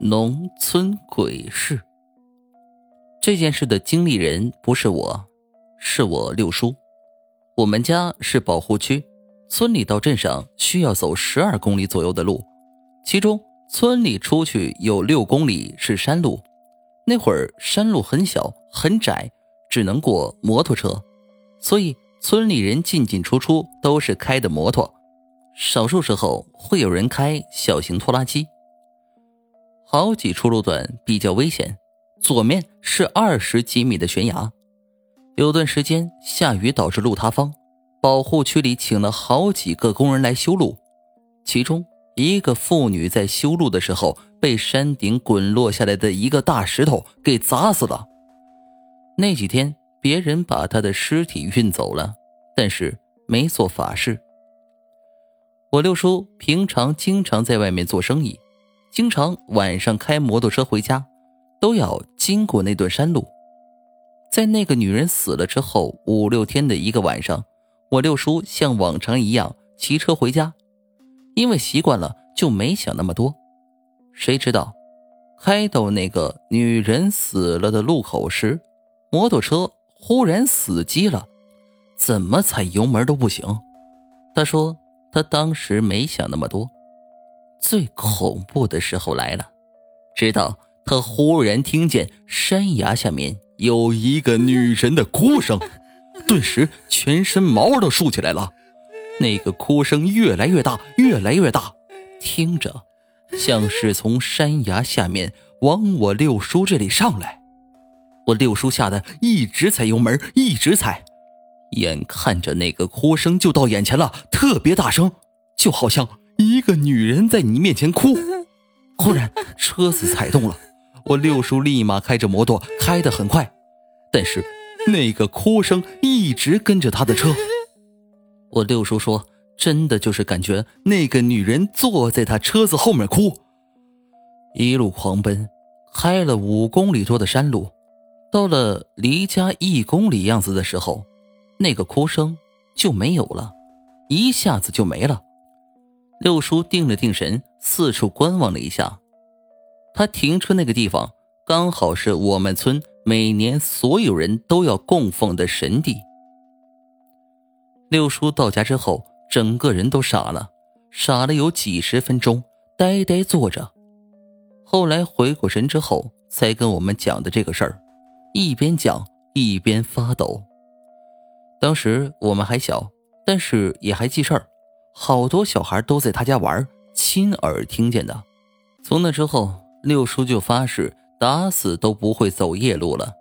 农村鬼事。这件事的经历人不是我，是我六叔。我们家是保护区，村里到镇上需要走十二公里左右的路，其中村里出去有六公里是山路。那会儿山路很小很窄，只能过摩托车，所以村里人进进出出都是开的摩托，少数时候会有人开小型拖拉机。好几处路段比较危险，左面是二十几米的悬崖。有段时间下雨导致路塌方，保护区里请了好几个工人来修路，其中一个妇女在修路的时候被山顶滚落下来的一个大石头给砸死了。那几天别人把她的尸体运走了，但是没做法事。我六叔平常经常在外面做生意。经常晚上开摩托车回家，都要经过那段山路。在那个女人死了之后五六天的一个晚上，我六叔像往常一样骑车回家，因为习惯了就没想那么多。谁知道，开到那个女人死了的路口时，摩托车忽然死机了，怎么踩油门都不行。他说他当时没想那么多。最恐怖的时候来了，直到他忽然听见山崖下面有一个女人的哭声，顿时全身毛都竖起来了。那个哭声越来越大，越来越大，听着像是从山崖下面往我六叔这里上来。我六叔吓得一直踩油门，一直踩，眼看着那个哭声就到眼前了，特别大声，就好像。一个女人在你面前哭，忽然车子踩动了，我六叔立马开着摩托开得很快，但是那个哭声一直跟着他的车。我六叔说，真的就是感觉那个女人坐在他车子后面哭，一路狂奔，开了五公里多的山路，到了离家一公里样子的时候，那个哭声就没有了，一下子就没了。六叔定了定神，四处观望了一下。他停车那个地方刚好是我们村每年所有人都要供奉的神地。六叔到家之后，整个人都傻了，傻了有几十分钟，呆呆坐着。后来回过神之后，才跟我们讲的这个事儿，一边讲一边发抖。当时我们还小，但是也还记事儿。好多小孩都在他家玩，亲耳听见的。从那之后，六叔就发誓打死都不会走夜路了。